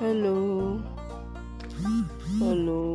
Hello. Hello.